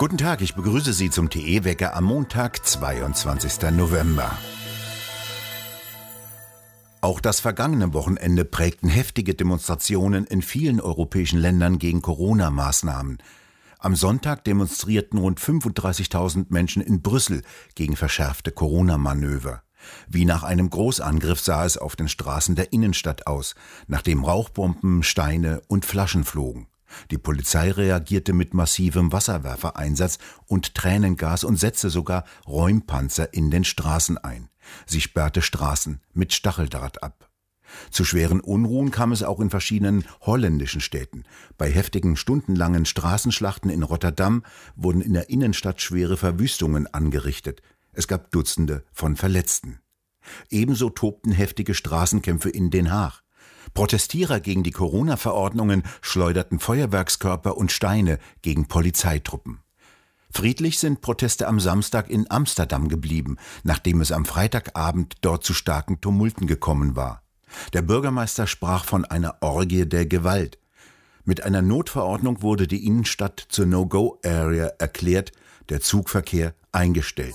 Guten Tag, ich begrüße Sie zum TE-Wecker am Montag, 22. November. Auch das vergangene Wochenende prägten heftige Demonstrationen in vielen europäischen Ländern gegen Corona-Maßnahmen. Am Sonntag demonstrierten rund 35.000 Menschen in Brüssel gegen verschärfte Corona-Manöver. Wie nach einem Großangriff sah es auf den Straßen der Innenstadt aus, nachdem Rauchbomben, Steine und Flaschen flogen. Die Polizei reagierte mit massivem Wasserwerfereinsatz und Tränengas und setzte sogar Räumpanzer in den Straßen ein. Sie sperrte Straßen mit Stacheldraht ab. Zu schweren Unruhen kam es auch in verschiedenen holländischen Städten. Bei heftigen stundenlangen Straßenschlachten in Rotterdam wurden in der Innenstadt schwere Verwüstungen angerichtet. Es gab Dutzende von Verletzten. Ebenso tobten heftige Straßenkämpfe in Den Haag. Protestierer gegen die Corona-Verordnungen schleuderten Feuerwerkskörper und Steine gegen Polizeitruppen. Friedlich sind Proteste am Samstag in Amsterdam geblieben, nachdem es am Freitagabend dort zu starken Tumulten gekommen war. Der Bürgermeister sprach von einer Orgie der Gewalt. Mit einer Notverordnung wurde die Innenstadt zur No-Go-Area erklärt, der Zugverkehr eingestellt.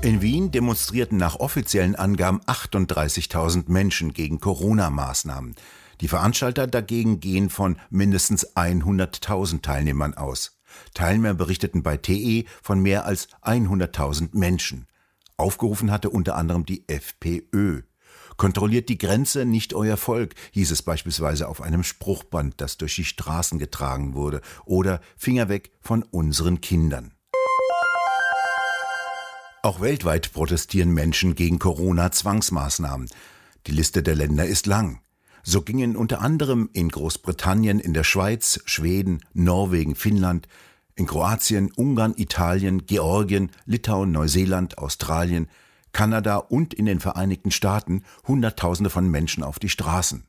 In Wien demonstrierten nach offiziellen Angaben 38.000 Menschen gegen Corona-Maßnahmen. Die Veranstalter dagegen gehen von mindestens 100.000 Teilnehmern aus. Teilnehmer berichteten bei TE von mehr als 100.000 Menschen. Aufgerufen hatte unter anderem die FPÖ. Kontrolliert die Grenze, nicht euer Volk, hieß es beispielsweise auf einem Spruchband, das durch die Straßen getragen wurde, oder Finger weg von unseren Kindern. Auch weltweit protestieren Menschen gegen Corona-Zwangsmaßnahmen. Die Liste der Länder ist lang. So gingen unter anderem in Großbritannien, in der Schweiz, Schweden, Norwegen, Finnland, in Kroatien, Ungarn, Italien, Georgien, Litauen, Neuseeland, Australien, Kanada und in den Vereinigten Staaten Hunderttausende von Menschen auf die Straßen.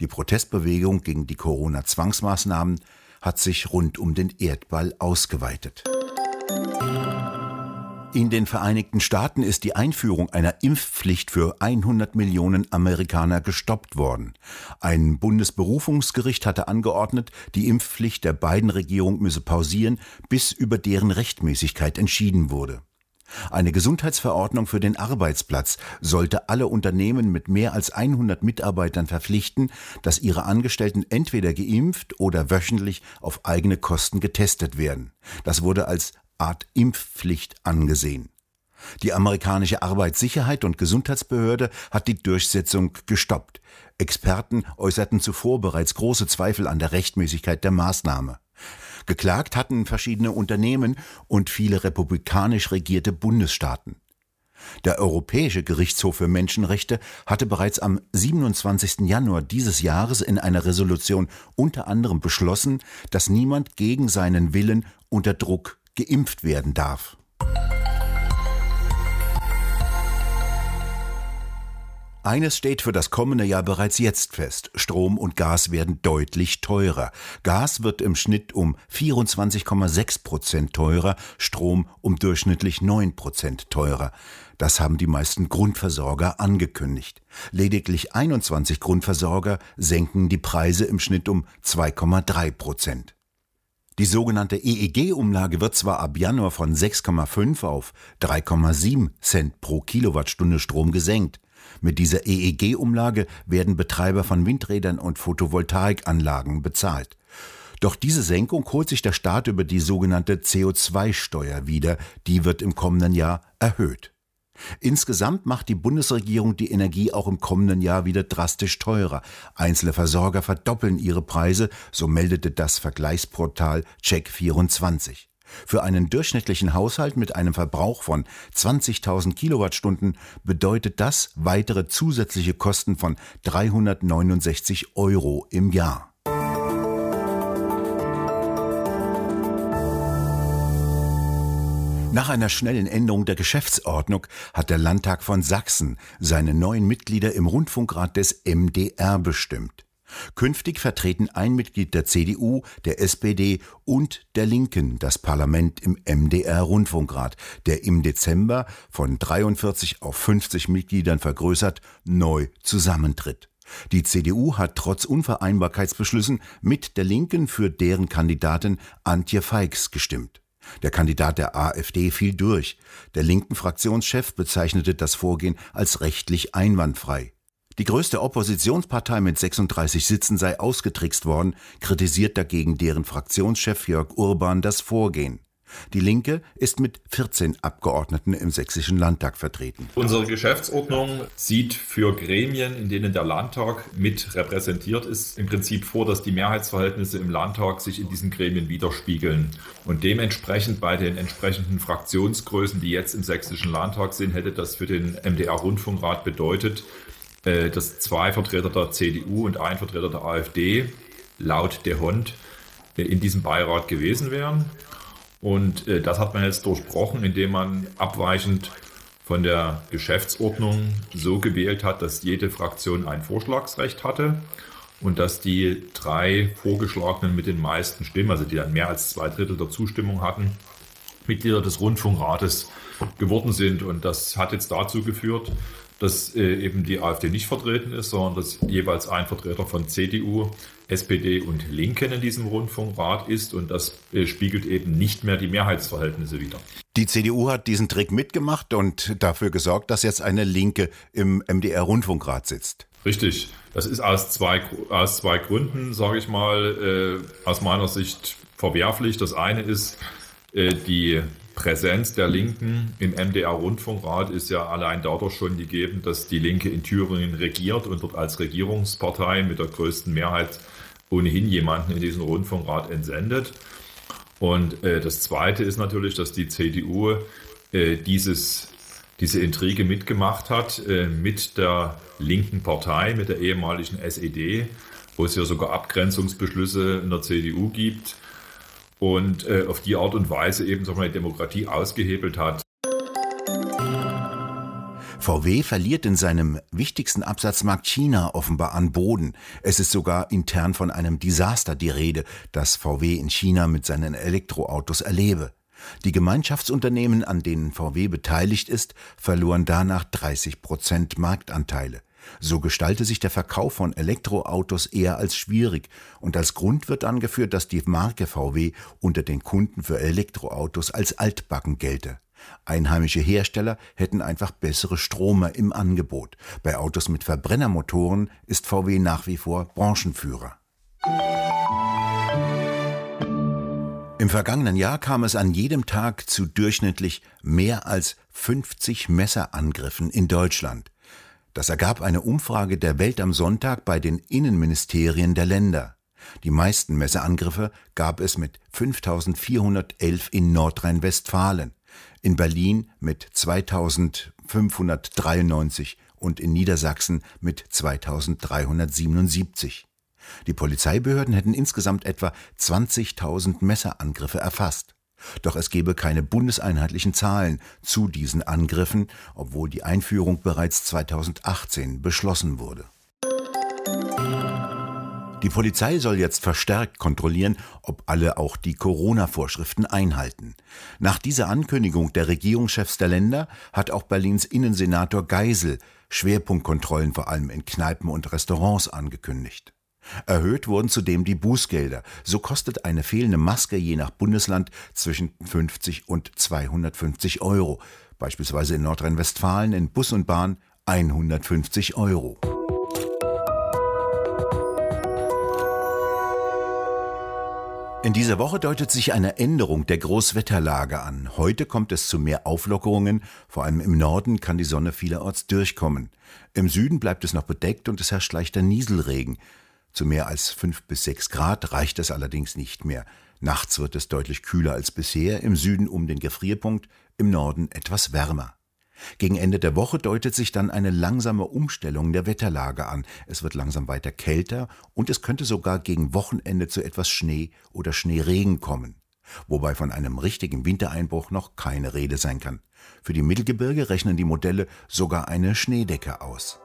Die Protestbewegung gegen die Corona-Zwangsmaßnahmen hat sich rund um den Erdball ausgeweitet. In den Vereinigten Staaten ist die Einführung einer Impfpflicht für 100 Millionen Amerikaner gestoppt worden. Ein Bundesberufungsgericht hatte angeordnet, die Impfpflicht der beiden Regierungen müsse pausieren, bis über deren Rechtmäßigkeit entschieden wurde. Eine Gesundheitsverordnung für den Arbeitsplatz sollte alle Unternehmen mit mehr als 100 Mitarbeitern verpflichten, dass ihre Angestellten entweder geimpft oder wöchentlich auf eigene Kosten getestet werden. Das wurde als Art Impfpflicht angesehen. Die amerikanische Arbeitssicherheit und Gesundheitsbehörde hat die Durchsetzung gestoppt. Experten äußerten zuvor bereits große Zweifel an der Rechtmäßigkeit der Maßnahme. Geklagt hatten verschiedene Unternehmen und viele republikanisch regierte Bundesstaaten. Der Europäische Gerichtshof für Menschenrechte hatte bereits am 27. Januar dieses Jahres in einer Resolution unter anderem beschlossen, dass niemand gegen seinen Willen unter Druck geimpft werden darf. Eines steht für das kommende Jahr bereits jetzt fest. Strom und Gas werden deutlich teurer. Gas wird im Schnitt um 24,6 Prozent teurer, Strom um durchschnittlich 9 Prozent teurer. Das haben die meisten Grundversorger angekündigt. Lediglich 21 Grundversorger senken die Preise im Schnitt um 2,3 Prozent. Die sogenannte EEG-Umlage wird zwar ab Januar von 6,5 auf 3,7 Cent pro Kilowattstunde Strom gesenkt. Mit dieser EEG-Umlage werden Betreiber von Windrädern und Photovoltaikanlagen bezahlt. Doch diese Senkung holt sich der Staat über die sogenannte CO2-Steuer wieder, die wird im kommenden Jahr erhöht. Insgesamt macht die Bundesregierung die Energie auch im kommenden Jahr wieder drastisch teurer. Einzelne Versorger verdoppeln ihre Preise, so meldete das Vergleichsportal Check24. Für einen durchschnittlichen Haushalt mit einem Verbrauch von 20.000 Kilowattstunden bedeutet das weitere zusätzliche Kosten von 369 Euro im Jahr. Nach einer schnellen Änderung der Geschäftsordnung hat der Landtag von Sachsen seine neuen Mitglieder im Rundfunkrat des MDR bestimmt. Künftig vertreten ein Mitglied der CDU, der SPD und der Linken das Parlament im MDR-Rundfunkrat, der im Dezember von 43 auf 50 Mitgliedern vergrößert neu zusammentritt. Die CDU hat trotz Unvereinbarkeitsbeschlüssen mit der Linken für deren Kandidatin Antje Feix gestimmt. Der Kandidat der AfD fiel durch. Der linken Fraktionschef bezeichnete das Vorgehen als rechtlich einwandfrei. Die größte Oppositionspartei mit 36 Sitzen sei ausgetrickst worden, kritisiert dagegen deren Fraktionschef Jörg Urban das Vorgehen. Die Linke ist mit 14 Abgeordneten im Sächsischen Landtag vertreten. Unsere Geschäftsordnung sieht für Gremien, in denen der Landtag mit repräsentiert ist, im Prinzip vor, dass die Mehrheitsverhältnisse im Landtag sich in diesen Gremien widerspiegeln. Und dementsprechend bei den entsprechenden Fraktionsgrößen, die jetzt im Sächsischen Landtag sind, hätte das für den MDR-Rundfunkrat bedeutet, äh, dass zwei Vertreter der CDU und ein Vertreter der AfD laut der Hund äh, in diesem Beirat gewesen wären. Und äh, das hat man jetzt durchbrochen, indem man abweichend von der Geschäftsordnung so gewählt hat, dass jede Fraktion ein Vorschlagsrecht hatte und dass die drei Vorgeschlagenen mit den meisten Stimmen, also die dann mehr als zwei Drittel der Zustimmung hatten, Mitglieder des Rundfunkrates geworden sind. Und das hat jetzt dazu geführt, dass äh, eben die AfD nicht vertreten ist, sondern dass jeweils ein Vertreter von CDU, SPD und Linken in diesem Rundfunkrat ist und das äh, spiegelt eben nicht mehr die Mehrheitsverhältnisse wider. Die CDU hat diesen Trick mitgemacht und dafür gesorgt, dass jetzt eine Linke im MDR-Rundfunkrat sitzt. Richtig. Das ist aus zwei, aus zwei Gründen, sage ich mal, äh, aus meiner Sicht verwerflich. Das eine ist, äh, die Präsenz der Linken im MDR-Rundfunkrat ist ja allein dadurch schon gegeben, dass die Linke in Thüringen regiert und dort als Regierungspartei mit der größten Mehrheit ohnehin jemanden in diesen Rundfunkrat entsendet. Und äh, das Zweite ist natürlich, dass die CDU äh, dieses, diese Intrige mitgemacht hat äh, mit der linken Partei, mit der ehemaligen SED, wo es ja sogar Abgrenzungsbeschlüsse in der CDU gibt und äh, auf die Art und Weise eben sagen wir, die Demokratie ausgehebelt hat. VW verliert in seinem wichtigsten Absatzmarkt China offenbar an Boden. Es ist sogar intern von einem Desaster die Rede, das VW in China mit seinen Elektroautos erlebe. Die Gemeinschaftsunternehmen, an denen VW beteiligt ist, verloren danach 30 Prozent Marktanteile. So gestalte sich der Verkauf von Elektroautos eher als schwierig und als Grund wird angeführt, dass die Marke VW unter den Kunden für Elektroautos als altbacken gelte. Einheimische Hersteller hätten einfach bessere Stromer im Angebot. Bei Autos mit Verbrennermotoren ist VW nach wie vor Branchenführer. Im vergangenen Jahr kam es an jedem Tag zu durchschnittlich mehr als 50 Messerangriffen in Deutschland. Das ergab eine Umfrage der Welt am Sonntag bei den Innenministerien der Länder. Die meisten Messeangriffe gab es mit 5411 in Nordrhein-Westfalen, in Berlin mit 2593 und in Niedersachsen mit 2377. Die Polizeibehörden hätten insgesamt etwa 20.000 Messerangriffe erfasst. Doch es gebe keine bundeseinheitlichen Zahlen zu diesen Angriffen, obwohl die Einführung bereits 2018 beschlossen wurde. Die Polizei soll jetzt verstärkt kontrollieren, ob alle auch die Corona-Vorschriften einhalten. Nach dieser Ankündigung der Regierungschefs der Länder hat auch Berlins Innensenator Geisel Schwerpunktkontrollen vor allem in Kneipen und Restaurants angekündigt. Erhöht wurden zudem die Bußgelder. So kostet eine fehlende Maske je nach Bundesland zwischen 50 und 250 Euro. Beispielsweise in Nordrhein-Westfalen in Bus und Bahn 150 Euro. In dieser Woche deutet sich eine Änderung der Großwetterlage an. Heute kommt es zu mehr Auflockerungen. Vor allem im Norden kann die Sonne vielerorts durchkommen. Im Süden bleibt es noch bedeckt und es herrscht leichter Nieselregen. Zu mehr als fünf bis sechs Grad reicht es allerdings nicht mehr. Nachts wird es deutlich kühler als bisher, im Süden um den Gefrierpunkt, im Norden etwas wärmer. Gegen Ende der Woche deutet sich dann eine langsame Umstellung der Wetterlage an. Es wird langsam weiter kälter und es könnte sogar gegen Wochenende zu etwas Schnee oder Schneeregen kommen. Wobei von einem richtigen Wintereinbruch noch keine Rede sein kann. Für die Mittelgebirge rechnen die Modelle sogar eine Schneedecke aus.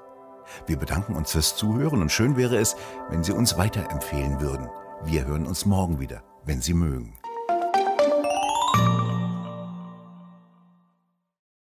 Wir bedanken uns fürs Zuhören und schön wäre es, wenn Sie uns weiterempfehlen würden. Wir hören uns morgen wieder, wenn Sie mögen.